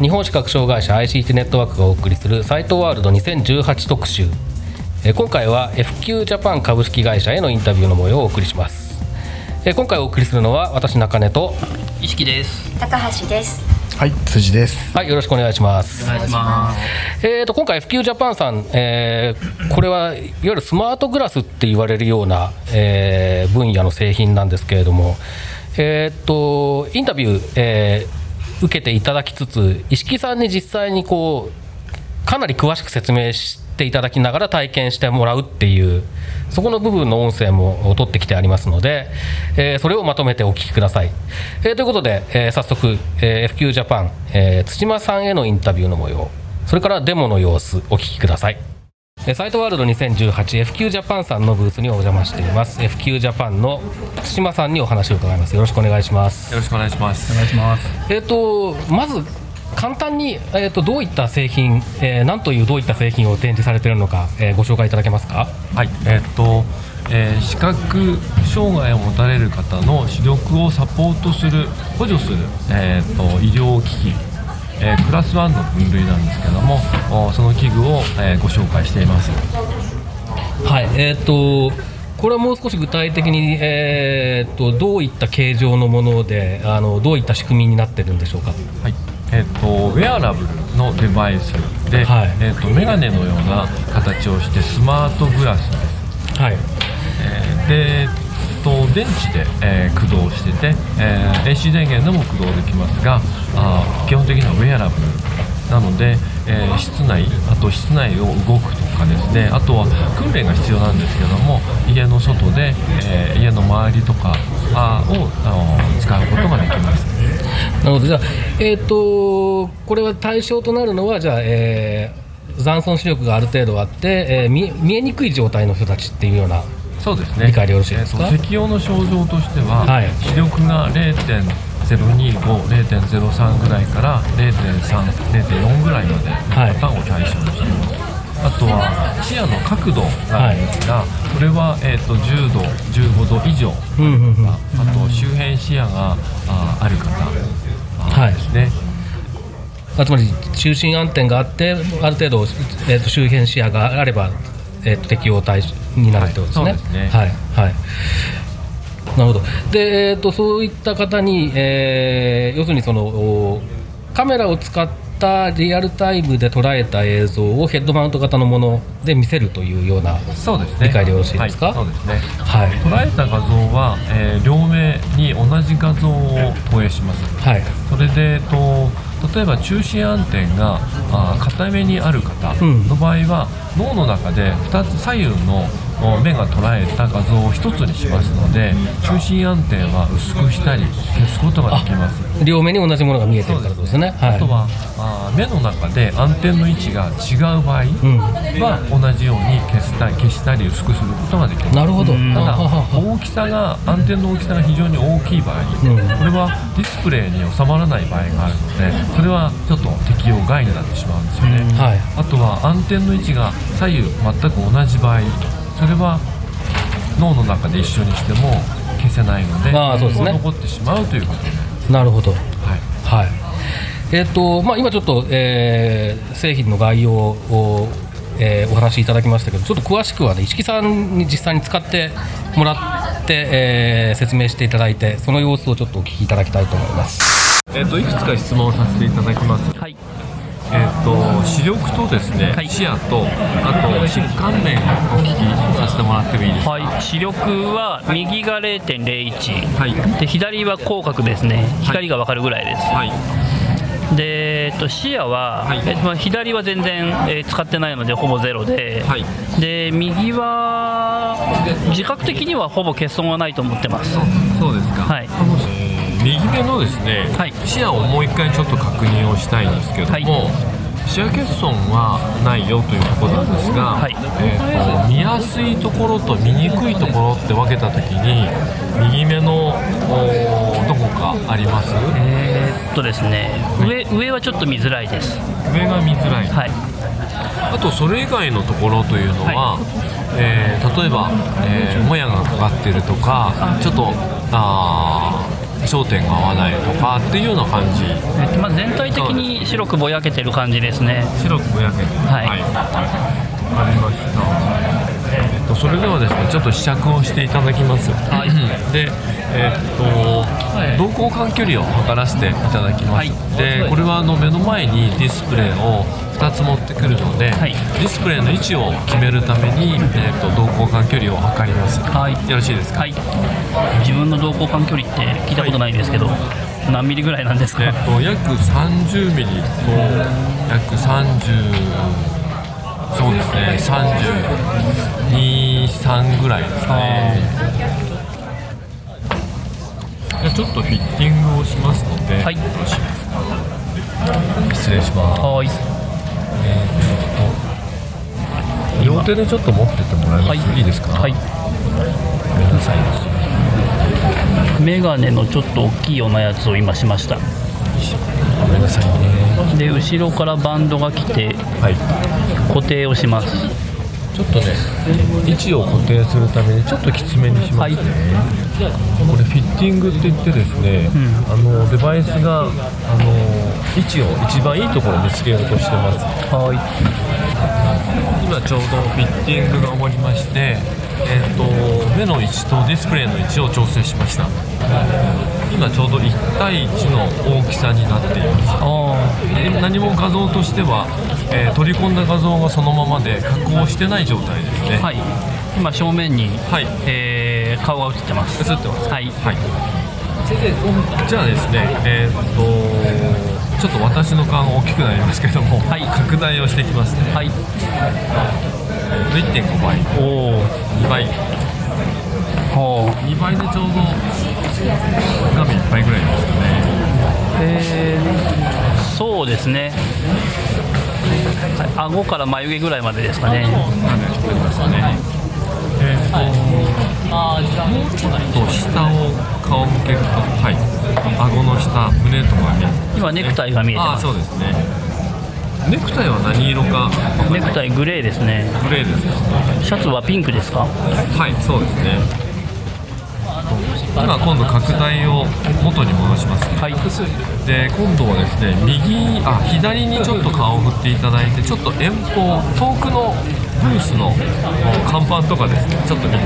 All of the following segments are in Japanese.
日本視覚障害者 ICT ネットワークがお送りするサイトワールド2018特集え今回は FQ ジャパン株式会社へのインタビューの模様をお送りしますえ今回お送りするのは私中根と意識です。高橋です。はい辻ですはいよろしくお願いしますお願いします。えー、と今回 FQ ジャパンさん、えーこれはいわゆるスマートグラスって言われるような、えー分野の製品なんですけれども、えー、とインタビュー、えー受けていただきつつ石木さんに実際にこうかなり詳しく説明していただきながら体験してもらうっていうそこの部分の音声も取ってきてありますので、えーそれをまとめてお聞きください。えーということで、えー早速、え FQ ジャパン、えー土間さんへのインタビューの模様それからデモの様子お聞きください。えーサイトワールド 2018FQ ジャパンさんのブースにお邪魔しています。FQ ジャパンの土間さんにお話を伺います。よろしくお願いします。よろしくお願いします。お願いします。えっ、とまず簡単に、えー、とどういった製品、えー、何というどういった製品を展示されているのか、えーご紹介いただけますか？はい、えーっと、えー視覚障害を持たれる方の視力をサポートする補助する、えーっと医療機器、えークラス1の分類なんですけどもおその器具を、えーご紹介しています。はいえっ、とこれはもう少し具体的に、えー、とどういった形状のものであのどういった仕組みになってるんでしょうか？はいえーっとウェアラブルのデバイスで、はい。えーっとメガネのような形をしてスマートグラスです。はい。えーで、と、電池で、えー駆動してて、えー AC 電源でも駆動できますがあ基本的にはウェアラブルなので、えー室内あと室内を動くとかですね。あとは訓練が必要なんですけども家の外で、えー家の周りとかあをあ使うことができます。なるほど。じゃあえっ、とこれは対象となるのはじゃあ、えー残存視力がある程度あって、えー見えにくい状態の人たちっていうようなそうですね。理解でよろしいですか？えーと適用の症状としては、はい。視力が0.025.0.03ぐらいから0.30.4ぐらいまでの方を対象にしています、あとは視野の角度があるんですが、これは、えー、と10度15度以上。うんうんうん。あと周辺視野があある方あはいですね、あつまり中心暗点があってある程度、えー、と周辺視野があれば、えー、と適用対象になるってことですね。はい。ね。はい。はい。なるほど。で、えー、とそういった方に、えー要するにそのおカメラを使ったリアルタイムで捉えた映像をヘッドマウント型のもので見せるというような理解でよろしいですか？はい、そうですね。はい。捉えた画像は、えー両目に同じ画像を投影します。はい。それで、えっと、例えば中心暗点が硬めにある方の場合は、脳の中で2つ左右の目が捉えた画像を1つにしますので中心暗点は薄くしたり消すことができます。両目に同じものが見えてるからですね。はい。あとはあー目の中で暗点の位置が違う場合うん。は同じように消した消したり薄くすることができます。なるほど。ただ大きさが暗点の大きさが非常に大きい場合、うん。これはディスプレイに収まらない場合があるのでそれはちょっと適用外になってしまうんですよね、はい。あとは暗点の位置が左右全く同じ場合それは脳の中で一緒にしても消せないのであーそうですね残ってしまうということになります、なるほど。はいはい。えっ、とまあ今ちょっと、えー製品の概要を、えーお話しいただきましたけど、ちょっと詳しくはね石木さんに実際に使ってもらって、えー説明していただいて、その様子をちょっとお聞きいただきたいと思います。えっといくつか質問させていただきますはい。と視力とですね、はい。視野とあと疾患面をお聞きさせてもらってもいいですか？はい。視力は右が0.01。はい。で左は広角ですね。光がわかるぐらいです。はい。で、えっと、視野は、はい。えっとまあ、左は全然、えー使ってないのでほぼゼロで、はい。で右は自覚的にはほぼ欠損はないと思ってます。そうですか。はい。右目のですね、はい。視野をもう一回ちょっと確認をしたいんですけども、はい視野欠損はないよというところなんですが、はい。えーと見やすいところと見にくいところって分けた時に右目のどこかあります？えーっとですね。上上はちょっと見づらいです。上が見づらい、はい。あとそれ以外のところというのは、えー例えば、えーもやがかかってるとかちょっとあー焦点が合わないとかっていうような感じ。えっとまあ、全体的に白くぼやけてる感じですね。白くぼやけてはい。わかりました、えっと、それではですねちょっと試着をしていただきます、はい。でえっと瞳孔間距離を測らせていただきます、はい。でこれはあの目の前にディスプレイを2つ持ってくるので、はい。ディスプレイの位置を決めるために、えっと、瞳孔間距離を測ります、はい。よろしいですか、はい。自分の瞳孔間距離って聞いたことないんですけど、何ミリぐらいなんですか、えっと、約30ミリと約30そうですね323ぐらいですね。じゃあちょっとフィッティングをしますので、はい。失礼します。はい。両手でちょっと持っててもらえます、はい。いいですか？はい。ごめんなさいメガネのちょっと大きいようなやつを今しました。ごめんなさいねで後ろからバンドが来てはい。固定をしますちょっとね位置を固定するためにちょっときつめにします。ね、これフィッティングって言ってですね、あのデバイスがあの位置を一番いいところにつけようとしてます。はい。今ちょうどフィッティングが終わりまして、えー、と目の位置とディスプレイの位置を調整しました。今ちょうど1対1の大きさになっています。何も画像としては、えー取り込んだ画像がそのままで加工してない状態ですね。あはい。今正面に、はい。えー顔が映ってます。映ってますはい。はい。じゃあですねえーっとちょっと私の顔が大きくなりますけども、はい。拡大をしていきますね。はい。1.5倍。おお2倍。ほう。2倍でちょうど画面いっぱいぐらいですかね。えー、そうですねはい。顎から眉毛ぐらいまでですかね。画面作りましたね。えーっともうちょっと下を顔向けるとはい。顎の下胸とか見えて今ネクタイが見えてああます。そうですね。ネクタイは何色かネクタイグレーですね。グレーです。かシャツはピンクですか？はいそうですね今今度拡大を元に戻します。ねはい。で今度はですね右あ左にちょっと顔を振っていただいてちょっと遠方遠くのブースの看板とかですねちょっと見て遠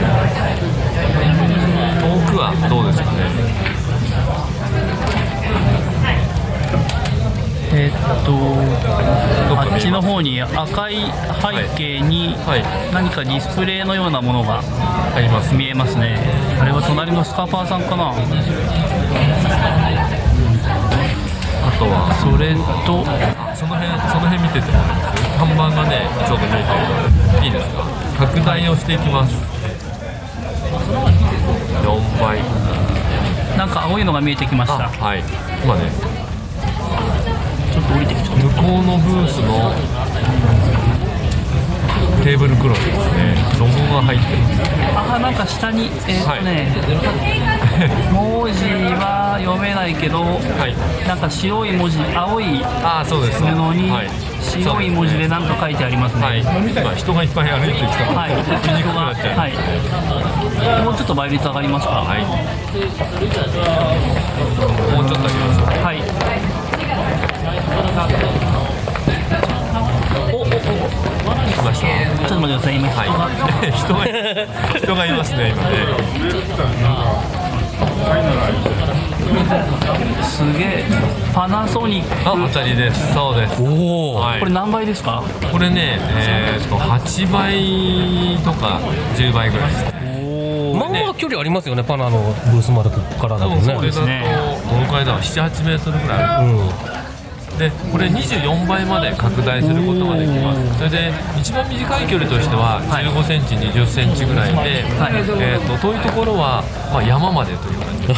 くはどうですかねえーっとあっちの方に赤い背景にはい。何かディスプレイのようなものがあります。見えますね。あれは隣のスカパーさんかな？あとは。それとあその辺その辺見ててもらえます。看板がねちょうど見えてるいいですか拡大をしていきます。4倍。なんか青いのが見えてきましあたはい。今ねちょっと降りてきちゃっ向こうのブースのテーブルクロスですね。ロゴが入ってますたあなんか下にえーっとね、文字は読めないけどはい。なんか白い文字青いああそうです布にはい。白い文字で何か書いてありますね。はい。今人がいっぱい歩いてきたはい、見にくくなっちゃう。はい、もうちょっと倍率上がりますか。はい。もうちょっとありますちょっ来ましたと待ってください、今人が。はい人が人がいますね今ねすげえ。パナソニックあ当たりですそうですおお、はい。これ何倍ですか。これねえー、っと8倍とか10倍ぐらいですまあまあ距離ありますよねパナのブースまでここからだとねそれだとねどのくらいだろう78メートルぐらいあるうんでこれ24倍まで拡大することができます。それで一番短い距離としては15センチ20センチぐらいで、えー、と遠いところは、まあ、山までと言われてま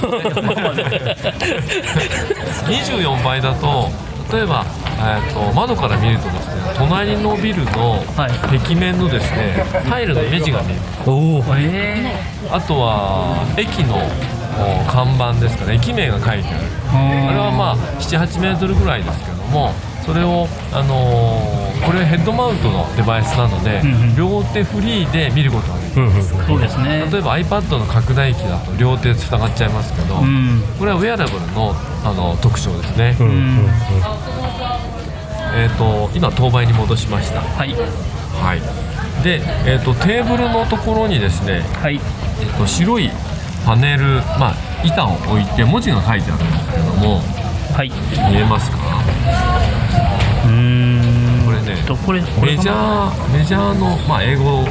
す24倍だと例えば、えー、と窓から見るとですね隣のビルの壁面のですねタイルの目地が見える。おおえあとは駅のお看板ですかね。駅名が書いてある。あれはまあ78メートルぐらいですけどもそれを、あのーこれヘッドマウントのデバイスなので、うんうん。両手フリーで見ることができる、ー、そうですね。例えば iPad の拡大器だと両手塞がっちゃいますけど、うん。これはウェアラブルのあの特徴ですね、うんえー、と今当倍に戻しました。はい。はい。で、えー、とテーブルのところにですね、はい。えー、と白いパネル、まあ、板を置いて文字が書いてあるんですけどもはい。見えますか？うーん。これねとこれメジャーメジャーの、まあ、英語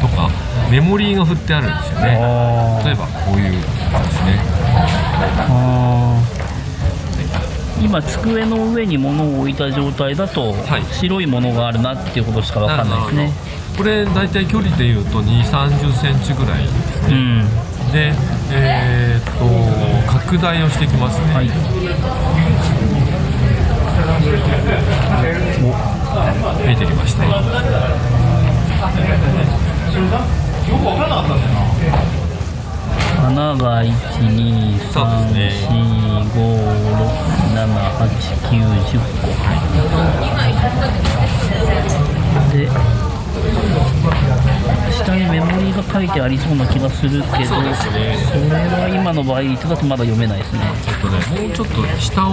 とかメモリーが振ってあるんですよね。あ例えばこういうやつですね。今机の上に物を置いた状態だと、はい。白いものがあるなっていうことしかわかんないですね。これ大体距離でいうと2 3 0センチぐらいですね、うん。でえーっと拡大をしていきますね、はい。見えてきました。穴が1 2 3 4 5 6 7 8 9 10個。で下にメモリーが書いてありそうな気がするけどそうですねそれは今の場合だとまだ読めないですね。えっとねもうちょっと下を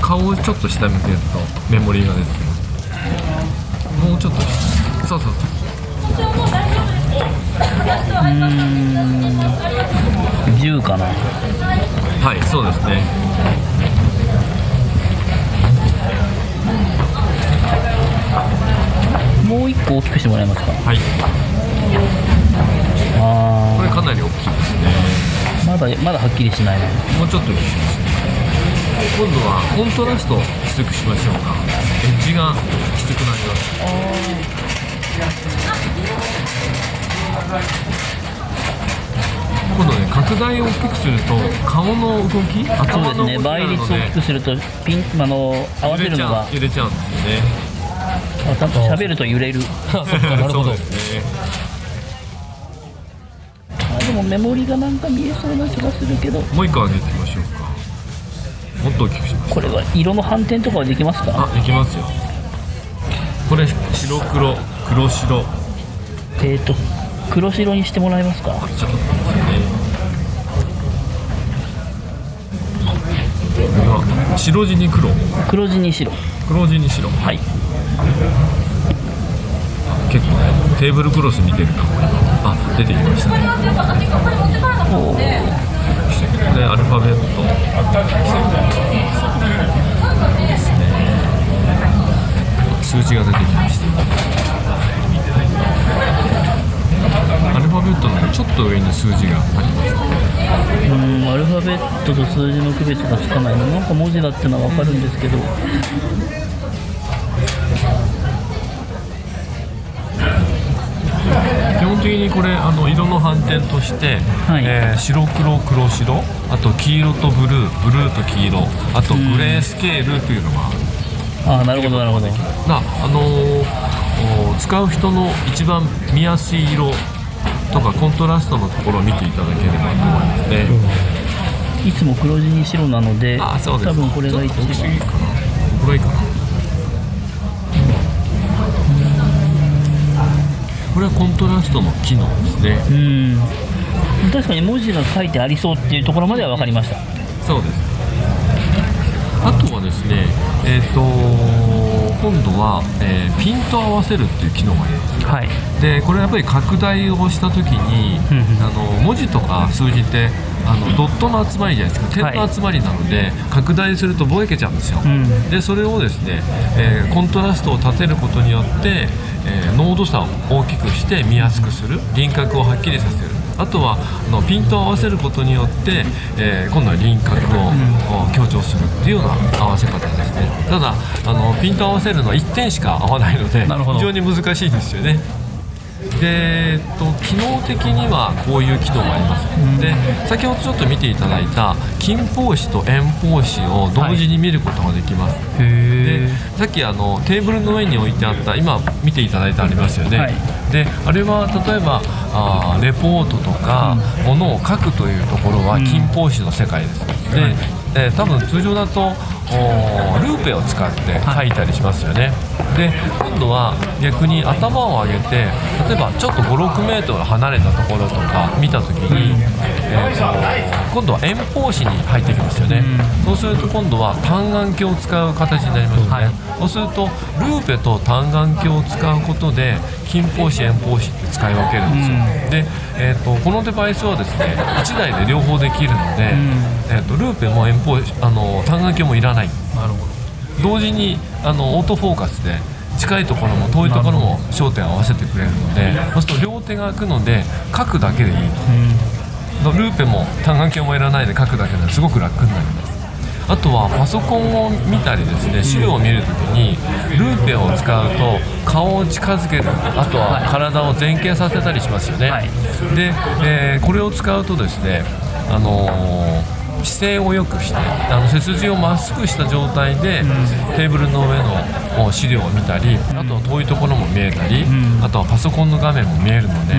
顔をちょっと下向けるとメモリーが出てきます。もうちょっと下。そうそうそう。うーん。10かな。はいそうですねもう1個大きくしてもらえますか？はい。あこれかなり大きいですね。ーまだまだはっきりしないなもうちょっと大きくします今度はコントラストをきつくしましょうか。エッジがきつくなります。今度ね拡大を大きくすると顔の動き？そうです頭の動きね倍率を大きくするとピンあの合わせるのが揺れちゃうんですよね喋ると揺れる。なるほど。ですね。あでもメモリがなんか見えそうな気がするけど。もう一個上げてみましょうか。もっと大きくします。これは色の反転とかはできますか？あできますよ。これ白黒黒白。えっ、と黒白にしてもらえますか？ちょっと待ってね。白地に黒。黒地に白。黒地に白。はい結構ねテーブルクロス見てるかもあ出てきましたね。でアルファベット。ですね。数字が出てきました。アルファベットのちょっと上に数字がありますうんアルファベットと数字の区別がつかないのなんか文字だってのは分かるんですけど基本的にこれあの色の反転として、はい。えー白黒黒白あと黄色とブルーブルーと黄色あとグレースケールというのがあるああなるほどなるほど。なあのーお使う人の一番見やすい色とかコントラストのところを見ていただければと思いますね、いつも黒地に白なので多分これが一番。これがいいかなこれはコントラストの機能ですね。うん。確かに文字が書いてありそうっていうところまでは分かりました。そうです。あとはですねえっ、と今度は、えーピント合わせるっていう機能があります。はい。でこれやっぱり拡大をした時にうんうん。あの文字とか数字ってあのドットの集まりじゃないですか。点の集まりなので、拡大するとぼやけちゃうんですよ、ん。でそれをですね、えーコントラストを立てることによって、えー濃度差を大きくして見やすくする輪郭をはっきりさせるあとはあのピントを合わせることによって、えー今度は輪郭を、お強調するっていうような合わせ方ですね。ただあのピントを合わせるのは1点しか合わないので非常に難しいですよねで、えっと、機能的にはこういう機能があります、で先ほどちょっと見ていただいた近方視と遠方視を同時に見ることができます、でさっきあのテーブルの上に置いてあった今見ていただいてありますよね、はい。であれは例えばあーレポートとか、ものを書くというところは近方視の世界です、で、えー多分通常だとルーペを使って書いたりしますよね、で今度は逆に頭を上げて例えばちょっと5 6メートル離れたところとか見た時に、えーと今度は遠方視に入ってきますよね、そうすると今度は単眼鏡を使う形になりますよね、はい。そうするとルーペと単眼鏡を使うことで近方視遠方視って使い分けるんですよ、で、えー、とこのデバイスはですね1台で両方できるので、えー、とルーペも遠方あの単眼鏡もいらない。なるほど同時にあのオートフォーカスで近いところも遠いところも焦点を合わせてくれるのでそうすると両手が空くので書くだけでいいと、ルーペも単眼鏡もいらないで書くだけですごく楽になります。あとはパソコンを見たりですね資料を見るときにルーペを使うと顔を近づける。あとは体を前傾させたりしますよね、はい。で、えーこれを使うとですねあのー姿勢を良くしてあの背筋をまっすぐした状態で、テーブルの上のお資料を見たりあとは遠いところも見えたり、あとはパソコンの画面も見えるので、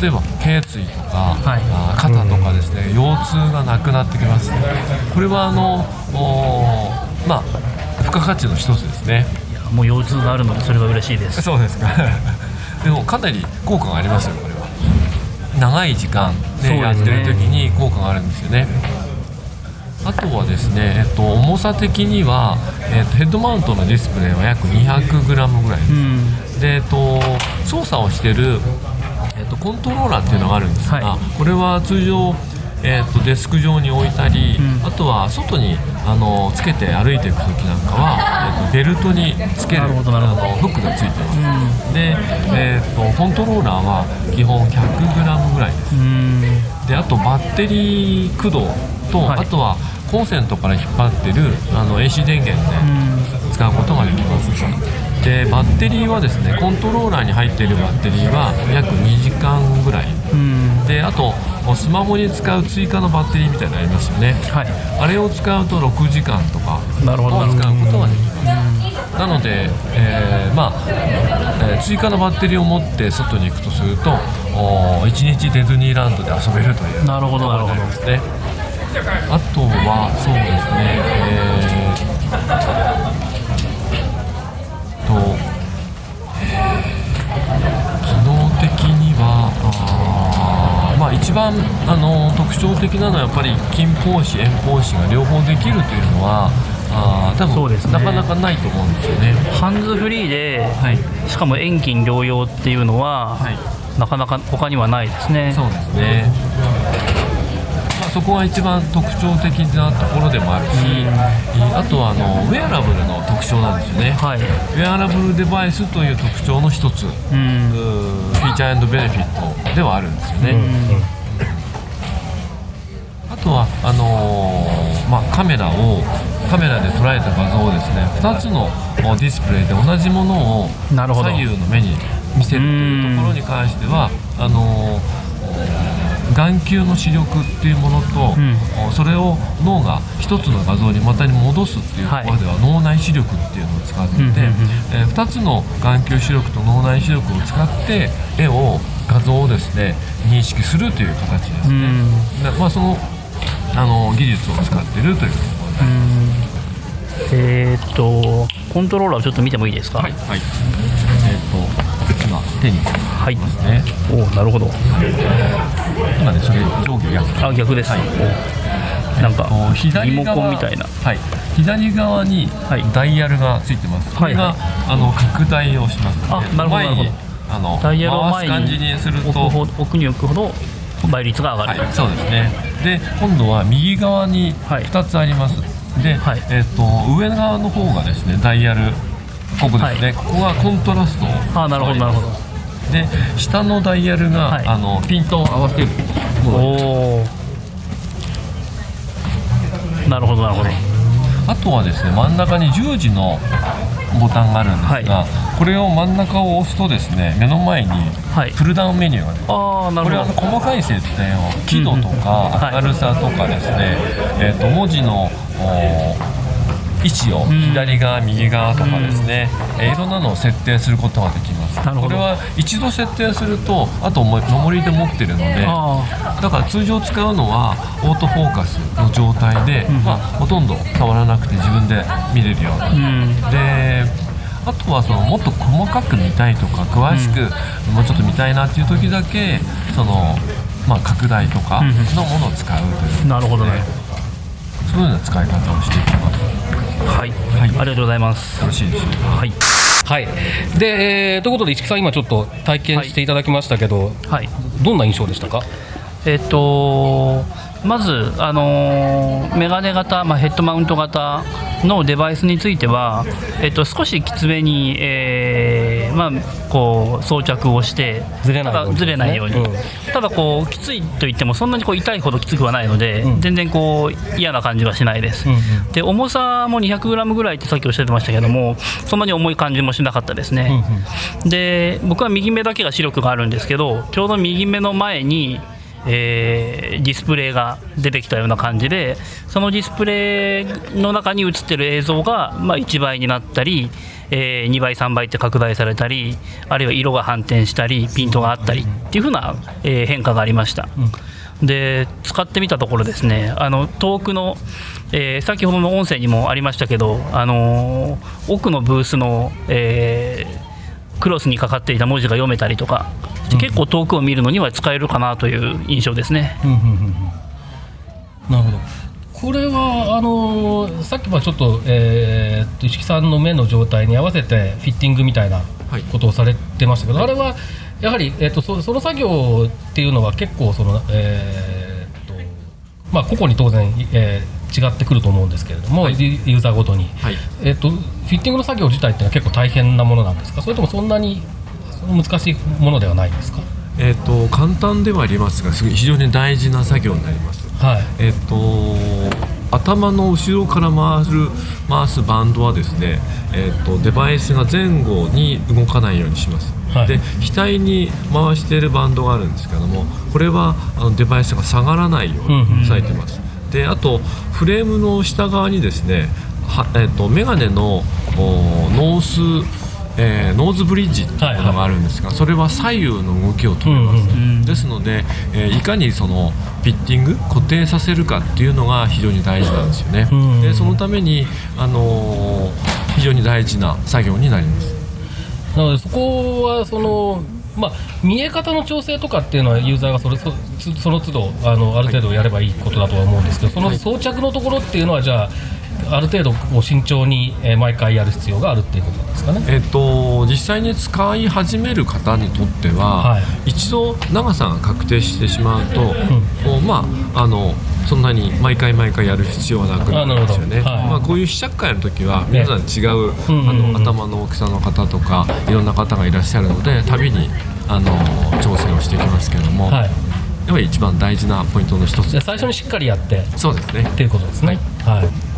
例えば頸椎とか、はい。あー肩とかですね、腰痛がなくなってきます。これはあのまあ付加価値の一つですね。もう腰痛があるのでそれは嬉しいです。そうですか。でもかなり効果がありますよこれは。長い時間、でやってる時に効果があるんですよねあとはですね、えっと、重さ的には、えっと、ヘッドマウントのディスプレイは約 200g ぐらいです、うん。で、えっと、操作をしてる、えっと、コントローラーっていうのがあるんですが、はこれは通常、えっと、デスク上に置いたり、あとは外にあのつけて歩いていく時なんかは、えっと、ベルトにつけるあのフックがついてます、で、えっと、コントローラーは基本 100g ぐらいです。うん。であとバッテリー駆動と、はい。あとはコンセントから引っ張ってるあの AC 電源で使うことができます。でバッテリーはですねコントローラーに入っているバッテリーは約2時間ぐらい。うん。であとスマホに使う追加のバッテリーみたいなのありますよね。はい。あれを使うと6時間とかを使うことができます。なので、えーまあえー追加のバッテリーを持って外に行くとすると1日ディズニーランドで遊べるというなるほどなるほど。ですねあとはそうですねえー、と、機能的にはあーまあ一番あの特徴的なのはやっぱり近方視遠方視が両方できるというのはあー多分、そうですね。なかなかないと思うんですよね。ハンズフリーで、はいしかも遠近療養っていうのは、はい。なかなか他にはないですね。そうですね、まあ、そこが一番特徴的なところでもあるし、あとはあのウェアラブルの特徴なんですよね、はい。ウェアラブルデバイスという特徴の一つ、ううん。ーフィーチャーベネフィットではあるんですよね、あとはあのーまあ、カメラをカメラで捉えた画像をですね2つのおディスプレイで同じものを左右の目に見せるというところに関してはあのー眼球の視力っていうものと、ん。おそれを脳が一つの画像にまたに戻すっていうところでは、脳内視力っていうのを使っていて、うんうんうんえ2つの眼球視力と脳内視力を使って絵を画像をですね認識するという形ですね、うん。でまあ、そのあの技術を使っているというところでえーっとコントローラーをちょっと見てもいいですか？はい、はい、手にはいますね。おおなるほど。今ねそれ上下逆。あ逆です、はい。おなんか左リモ側コンみたいな。はい、左側にはい。ダイヤルがついてます、これが、はいあの拡大をします。のであなるほどなるあのダイヤルを前回す感じにすると奥に置くほど倍率が上がる、はい、そうですね。で今度は右側にはい。2つあります、で、はい。えっと上側の方がですねダイヤルここですね、はい。ここがコントラストをあなるほどなるほどで下のダイヤルが、はいあのピントを合わせるおおなるほどなるほど。あとはですね真ん中に十字のボタンがあるんですが、これを真ん中を押すとですね目の前にはい。プルダウンメニューが出てああなこれはるほど細かい設定を輝度とかはい。明るさとかですね、えー、と文字のお位置をん。左側、右側とかですね、えーいろんなのを設定することができます。これは一度設定するとあともメモリで持ってるのであだから通常使うのはオートフォーカスの状態で、まあ、ほとんど触らなくて自分で見れるような。であとはそのもっと細かく見たいとか詳しくもうちょっと見たいなっていう時だけその、まあ、拡大とかのものを使うという、なるほどね。そうような使い方をしていきます。はい、はい。ありがとうございます。よろしいでしょうか？はい。はい。で、えーということで市木さん今ちょっと体験していただきましたけど、はい。どんな印象でしたか？えっとまず、あのーメガネ型、まあ、ヘッドマウント型のデバイスについては、えっと、少しきつめに、えーまあ、こう装着をしてずれないようにうん。ただこうきついといってもそんなにこう痛いほどきつくはないので、うん。全然こう嫌な感じはしないです、うんうん。で重さも 200g ぐらいってさっきおっしゃってましたけどもそんなに重い感じもしなかったですね、で僕は右目だけが視力があるんですけどちょうど右目の前に、えーディスプレイが出てきたような感じでそのディスプレイの中に映ってる映像が、まあ、1倍になったり、えー2倍3倍って拡大されたりあるいは色が反転したりピントがあったりっていう風な、えー変化がありました。で使ってみたところですねあの遠くの、えー先ほどの音声にもありましたけど、あのー奥のブースの、えークロスにかかっていた文字が読めたりとかして結構遠くを見るのには使えるかなという印象ですね。うんうんうんうん。なるほど。これはあのーさっきはちょっと,、えーっと石木さんの目の状態に合わせてフィッティングみたいなはい。ことをされてましたけど、あれはやはり、えーっとそその作業っていうのは結構その、えーっとまあ、個々に当然、えー違ってくると思うんですけれども、はい。ユユーザーごとに、はい。えーっとフィッティングの作業自体っていうのは結構大変なものなんですか？それともそんなに難しいものではないですか？えっ、と簡単ではありますが非常に大事な作業になります。はい。えっ、と頭の後ろから回る回すバンドはですね、えっとデバイスが前後に動かないようにします、はい。で額に回しているバンドがあるんですけどもこれはあのデバイスが下がらないようにされています、であとフレームの下側にですねは、えっとメガネのおノースえーノーズブリッジっていうものがあるんですが、それは左右の動きを止めます、うんうんですので、えーいかにそのピッティング固定させるかっていうのが非常に大事なんですよね、うん。でそのために、あのー非常に大事な作業になります。なのでそこはその、まあ、見え方の調整とかっていうのはユーザーがそれそつその都度あのある程度やればいいことだとは思うんですけどその装着のところっていうのはじゃあある程度こう慎重に、えー毎回やる必要があるっていうことなんですかね？えっと実際に使い始める方にとっては、はい。一度長さが確定してしまうと、こうまああのそんなに毎回毎回やる必要はなくなるんですよね。はいまあ、こういう試着会の時は皆さん違う、うんあの頭の大きさの方とかいろんな方がいらっしゃるので旅にあの調整をしていきますけども、はい、やっぱり一番大事なポイントの一つ。じ最初にしっかりやって。そうですね。っていうことですね。はい。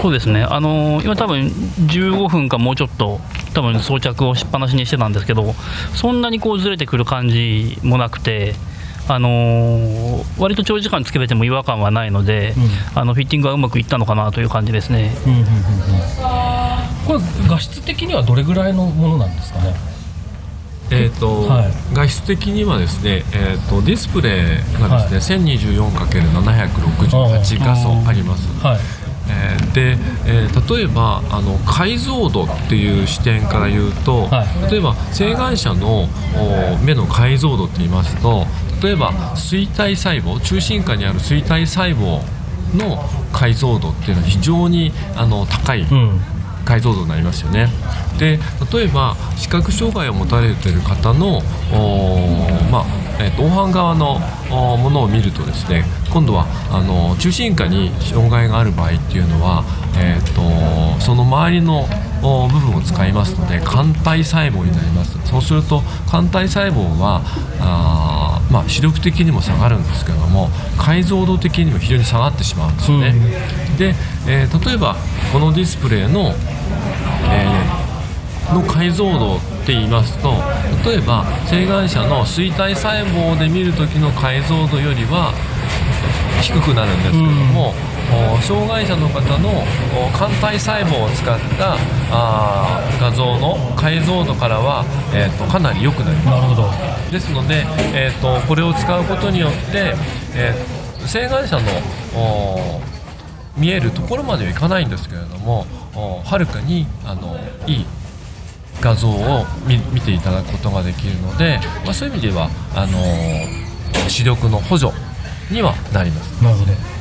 そうですね、あのー今、多分15分かもうちょっと、多分装着をしっぱなしにしてたんですけど、そんなにこうずれてくる感じもなくて、あのー割と長時間つけてても違和感はないので、あのフィッティングはうまくいったのかなという感じですね。うんうんうんうんこれ画質的にはどれぐらいのものなんですかね？えーとはい。画質的にはですね、えー、とディスプレイがですね、1024×768 画素あります、はい。えーで、えー例えばあの解像度っていう視点から言うと、はい。例えば青眼者のお目の解像度って言いますと例えば衰体細胞中心下にある衰体細胞の解像度っていうのは非常にあの高い。うん。解像度になりますよね。で例えば視覚障害を持たれている方のまあえー、同伴側のものを見るとですね今度はあの中心下に障害がある場合っていうのは、えーと、その周りの部分を使いますので肝体細胞になります。そうすると肝体細胞はあ、まあ、視力的にも下がるんですけれども解像度的にも非常に下がってしまうんですよね、うん、で、えー、例えばこのディスプレイの、えー、の解像度って言いますと例えば請願者の錐体細胞で見る時の解像度よりは低くなるんですけども、うん、障害者の方の肝体細胞を使ったあ画像の解像度からは、えーと、かなり良くなります。ですので、えーと、これを使うことによって、えー、請願者の見えるところまではいかないんですけれどもはるかにあのいい画像を見ていただくことができるので、まあ、そういう意味ではあの視力の補助にはなります。なるほど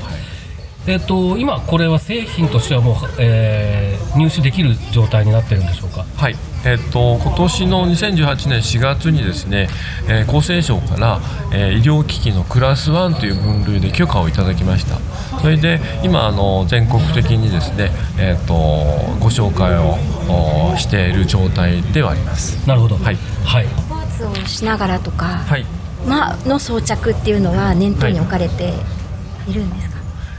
えーと、今、これは製品としてはもう、えー、入手できる状態になってるんでしょうか？はい、えーと、今年の2018年4月にですね、えー、厚生省から、えー、医療機器のクラス1という分類で許可をいただきました。それで今あの全国的にですね、えーと、ご紹介をしている状態ではあります。なるほど。はい、はい、スポーツをしながらとか、はい。まあの装着っていうのは念頭に置かれているんですか、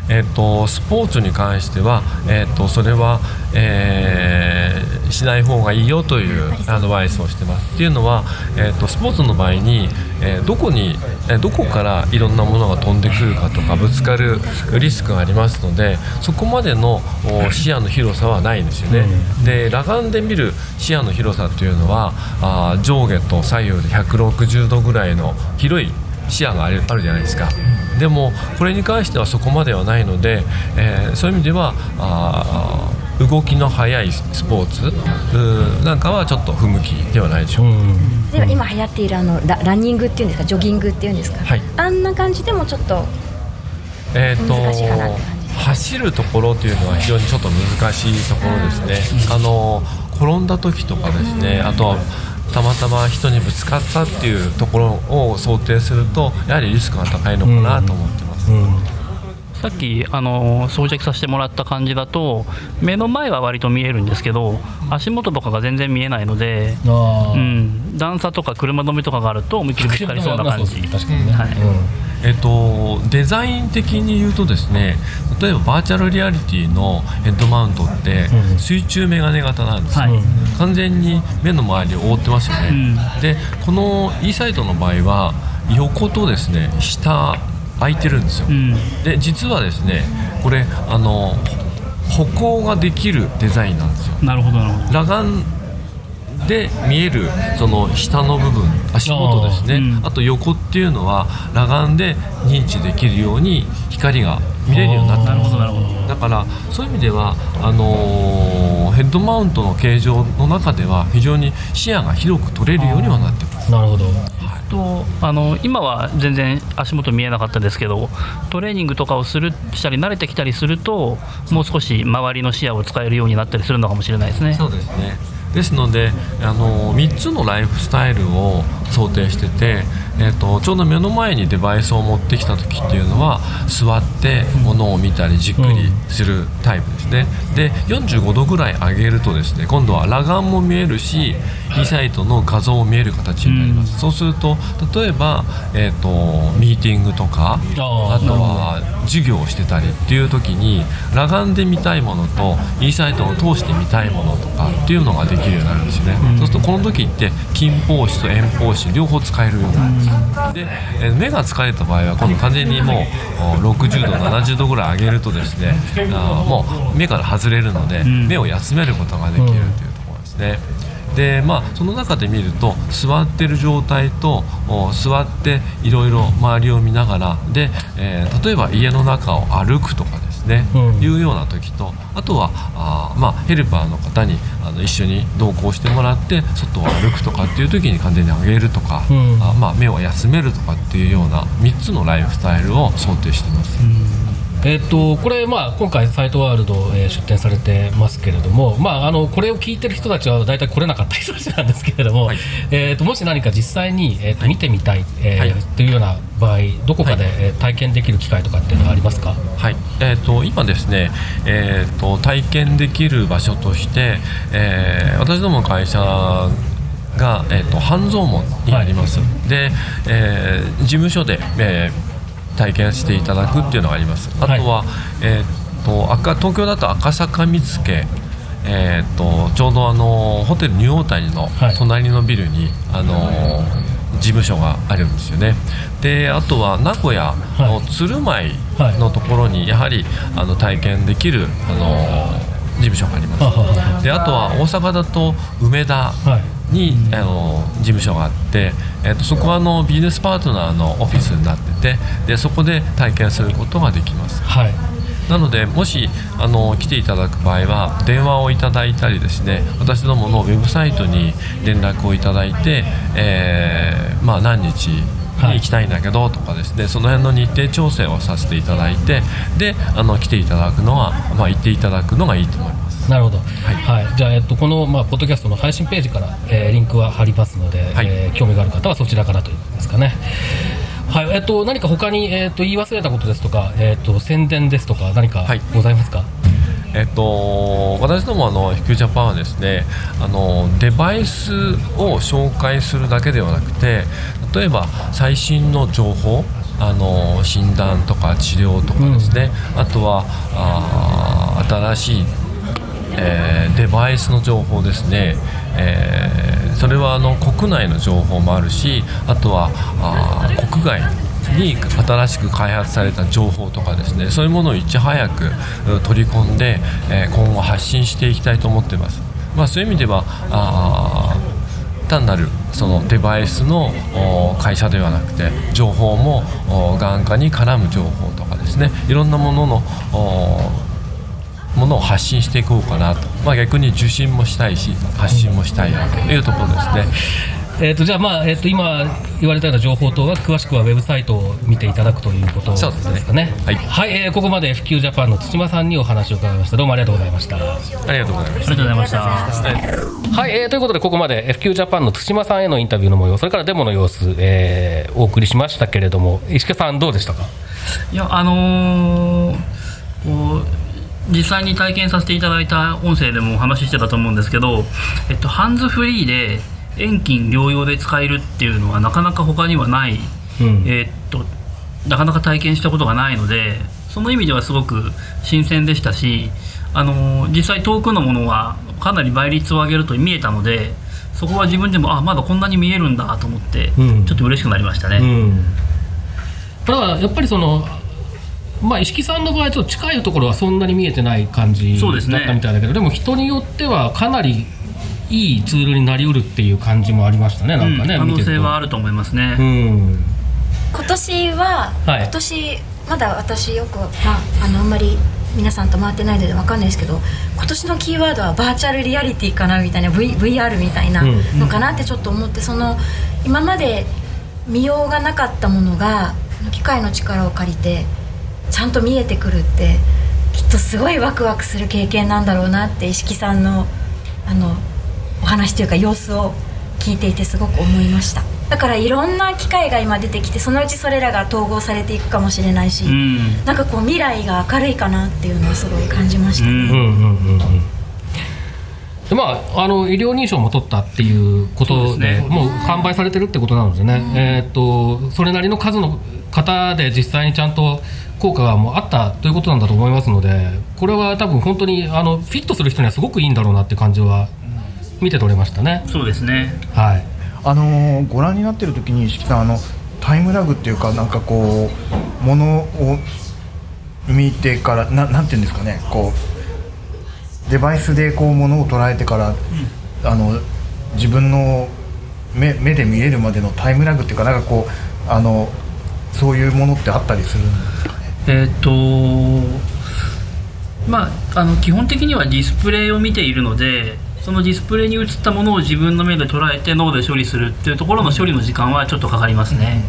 えーと、スポーツに関しては、えーと、それは、えー、しない方がいいよというアドバイスをしてます。っていうのは、えーと、スポーツの場合に、えー、どこに、えー、どこからいろんなものが飛んでくるかとかぶつかるリスクがありますのでそこまでの視野の広さはないんですよね。で裸眼で見る視野の広さというのはあ上下と左右で160度ぐらいの広い視野があるあるじゃないですか。でもこれに関してはそこまではないので、えー、そういう意味ではあ動きの速いスポーツなんかはちょっと不向きではないでしょう。か、で今流行っているあのラランニングっていうんですか？ジョギングっていうんですか、はい、あんな感じでもちょっと難しいかなって感じ。走るところというのは非常にちょっと難しいところですね、あの転んだ時とかですね、あとはたまたま人にぶつかったっていうところを想定するとやはりリスクが高いのかなと思ってます。うんうんさっきあの装着させてもらった感じだと目の前は割と見えるんですけど足元とかが全然見えないので、うん、段差とか車止めとかがあると思いっきりぶつかりそうな感じ。確かにね、はい。えっと、デザイン的に言うとですね例えばバーチャルリアリティのヘッドマウントって水中メガネ型なんですよ、完全に目の周りを覆ってますよね、うん、でこの e サイトの場合は横とですね下空いてるんですよ、うん、で実はですねこれあの歩行ができるデザインなんですよ。なるほどなるほど。裸眼で見えるその下の部分足元ですね。あうん、あと横っていうのは裸眼で認知できるように光が見れるようになってます。だからそういう意味ではあのー、ヘッドマウントの形状の中では非常に視野が広く取れるようにはなってます。なるほど。とあの今は全然足元見えなかったですけどトレーニングとかをするしたり慣れてきたりするともう少し周りの視野を使えるようになったりするのかもしれないですね。そうですね。ですのであの3つのライフスタイルを想定してて、えーと、ちょうど目の前にデバイスを持ってきた時っていうのは座って物を見たりじっくりするタイプですね、うん、で45度ぐらい上げるとですね今度は裸眼も見えるし e サイトの画像も見える形になります、うん、そうすると例えば、えーと、ミーティングとかあとは授業をしてたりっていう時に裸眼で見たいものと e サイトを通して見たいものとかっていうのができるようになるんですよね、うん、そうするとこの時って近方視と遠方視両方使えるようになるんですで、え目が疲れた場合は今度完全にもう60度70度ぐらい上げるとですねあもう目から外れるので目を休めることができるというところですね、でまあその中で見ると座ってる状態と座っていろいろ周りを見ながらで、えー、例えば家の中を歩くとかですね、うん、いうような時とあとはあ、まあ、ヘルパーの方にあの一緒に同行してもらって外を歩くとかっていう時に完全に上げるとか、うん、あまあ、目を休めるとかっていうような3つのライフスタイルを想定してます。うんえーと、これ、まあ、今回、サイトワールド、えー、出展されてますけれども、まあ、あのこれを聞いてる人たちは大体来れなかった人たちなんですけれども、はい、えーと、もし何か実際に、えーと見てみたい、えー、はい、というような場合、どこかで、はい、体験できる機会とかっていうのはありますか、はい。えーと、今ですね、えーと、体験できる場所として、えー、私どもの会社が、えーと、半蔵門にあります、はい、で、えー、事務所で、えー体験していただくっていうのがあります。あとは、はい、えー、っと赤東京だと赤坂見附えー、っとちょうどあのホテルニューオータニの隣のビルに、はい、あの事務所があるんですよね。であとは名古屋の鶴舞のところにやはりあの体験できるあの事務所があります。であとは大阪だと梅田に、あの事務所があって、えーと、そこはあのビジネスパートナーのオフィスになっててでそこで体験することができます。はいなのでもしあの来ていただく場合は電話をいただいたりですね私どものウェブサイトに連絡をいただいて、えー、まあ、何日に行きたいんだけどとかですねその辺の日程調整をさせていただいてであの来ていただくのは、まあ、行っていただくのがいいと思います。なるほど、はい、はい、じゃあ、えっと、この、まあ、ポッドキャストの配信ページから、えー、リンクは貼りますので、はい、えー、興味がある方はそちらからといいますかね。はい。えっと、何か他に、えっと、言い忘れたことですとか、えっと、宣伝ですとか何かございますか、はいえっと、私どもあのヒュージャパンはですねあのデバイスを紹介するだけではなくて例えば最新の情報あの診断とか治療とかですね、うん、あとはあ新しいえー、デバイスの情報ですね、えー、それはあの国内の情報もあるしあとはあ国外に新しく開発された情報とかですね。そういうものをいち早く取り込んで、えー、今後発信していきたいと思ってます。まあ、そういう意味ではあ単なるそのデバイスの会社ではなくて情報も眼科に絡む情報とかですね。いろんなもののものを発信していこうかなと、まあ、逆に受信もしたいし発信もしたいなというところですね。えーと、じゃあ、まあえーと、今言われたような情報等は詳しくはウェブサイトを見ていただくということですかね。ねはい、はい、えー、ここまで F 級ジャパンの土間さんにお話を伺いました。どうもありがとうございました。ありがとうございました。ありがとうございました。はい、えー、ということでここまで F 級ジャパンの土間さんへのインタビューの模様、それからデモの様子、えー、お送りしましたけれども、石毛さんどうでしたか？いやあのー、こう実際に体験させていただいた音声でもお話ししてたと思うんですけど、えっと、ハンズフリーで遠近療養で使えるっていうのはなかなか他にはない、うん、えっとなかなか体験したことがないのでその意味ではすごく新鮮でしたしあの実際遠くのものはかなり倍率を上げると見えたのでそこは自分でもあまだこんなに見えるんだと思って、うん、ちょっと嬉しくなりましたね。うん、だからやっぱりそのまあ、石木さんの場合ちょっと近いところはそんなに見えてない感じだったみたいだけどで、ね,、も人によってはかなりいいツールになりうるっていう感じもありましたねなんかね、うん、可能性はあると思いますね、うん、今年は、はい、今年まだ私よく、まあ、あのあんまり皆さんと回ってないので分かんないですけど今年のキーワードはバーチャルリアリティかなみたいな、v、VR みたいなのかなってちょっと思って、その今まで見ようがなかったものが機械の力を借りてちゃんと見えてくるってきっとすごいワクワクする経験なんだろうなって石木さんのあのお話というか様子を聞いていてすごく思いました。だからいろんな機会が今出てきてそのうちそれらが統合されていくかもしれないし、うん、なんかこう未来が明るいかなっていうのをすごい感じましたね、うんうんうんうんまあ、あの医療認証も取ったっていうことで、ね、もう販売されてるってことなのでね、うん、えーと、それなりの数の方で実際にちゃんと効果がもうあったということなんだと思いますのでこれは多分本当にあのフィットする人にはすごくいいんだろうなって感じは見て取れましたね。そうですね。はい。あのご覧になってる時に石木さんあのタイムラグっていうかなんかこうものを見てからななんていうんですかね。こうデバイスでこうものを捉えてから、うん、あの自分の目目で見えるまでのタイムラグっていうかなんかこうあのそういうものってあったりするんですかね？えっ、とまああの基本的にはディスプレイを見ているのでそのディスプレイに映ったものを自分の目で捉えて脳で処理するっていうところの処理の時間はちょっとかかりますね、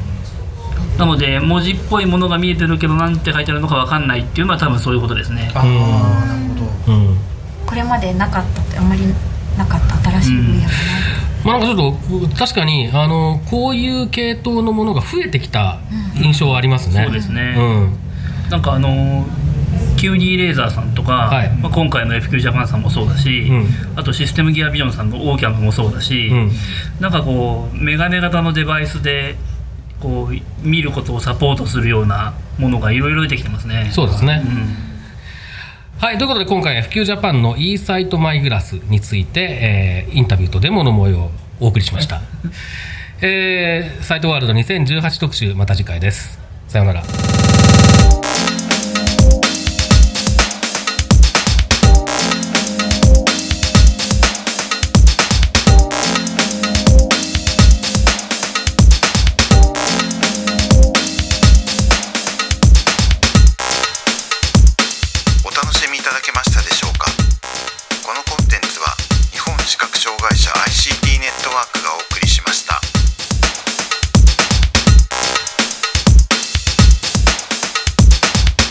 なので文字っぽいものが見えてるけどなんて書いてあるのか分かんないっていうのは多分そういうことですね。ああなるほど、うん、これまでなかったってあんまりなかった新しい分野かな、まあ、なんかちょっと確かにあのこういう系統のものが増えてきた印象はありますね。そうですね、うん、なんかあの QD レーザーさんとか、はい、まあ、今回の FQ ジャパンさんもそうだし、うん、あとシステムギアビジョンさんのオーキャンもそうだし、うん、なんかこうメガネ型のデバイスでこう見ることをサポートするようなものがいろいろ出てきてますね。そうですね、うんはい、ということで今回は普及ジャパンの e サイトマイグラスについて、えー、インタビューとデモの模様をお送りしました。えー、サイトワールド2018特集また次回です。さようなら。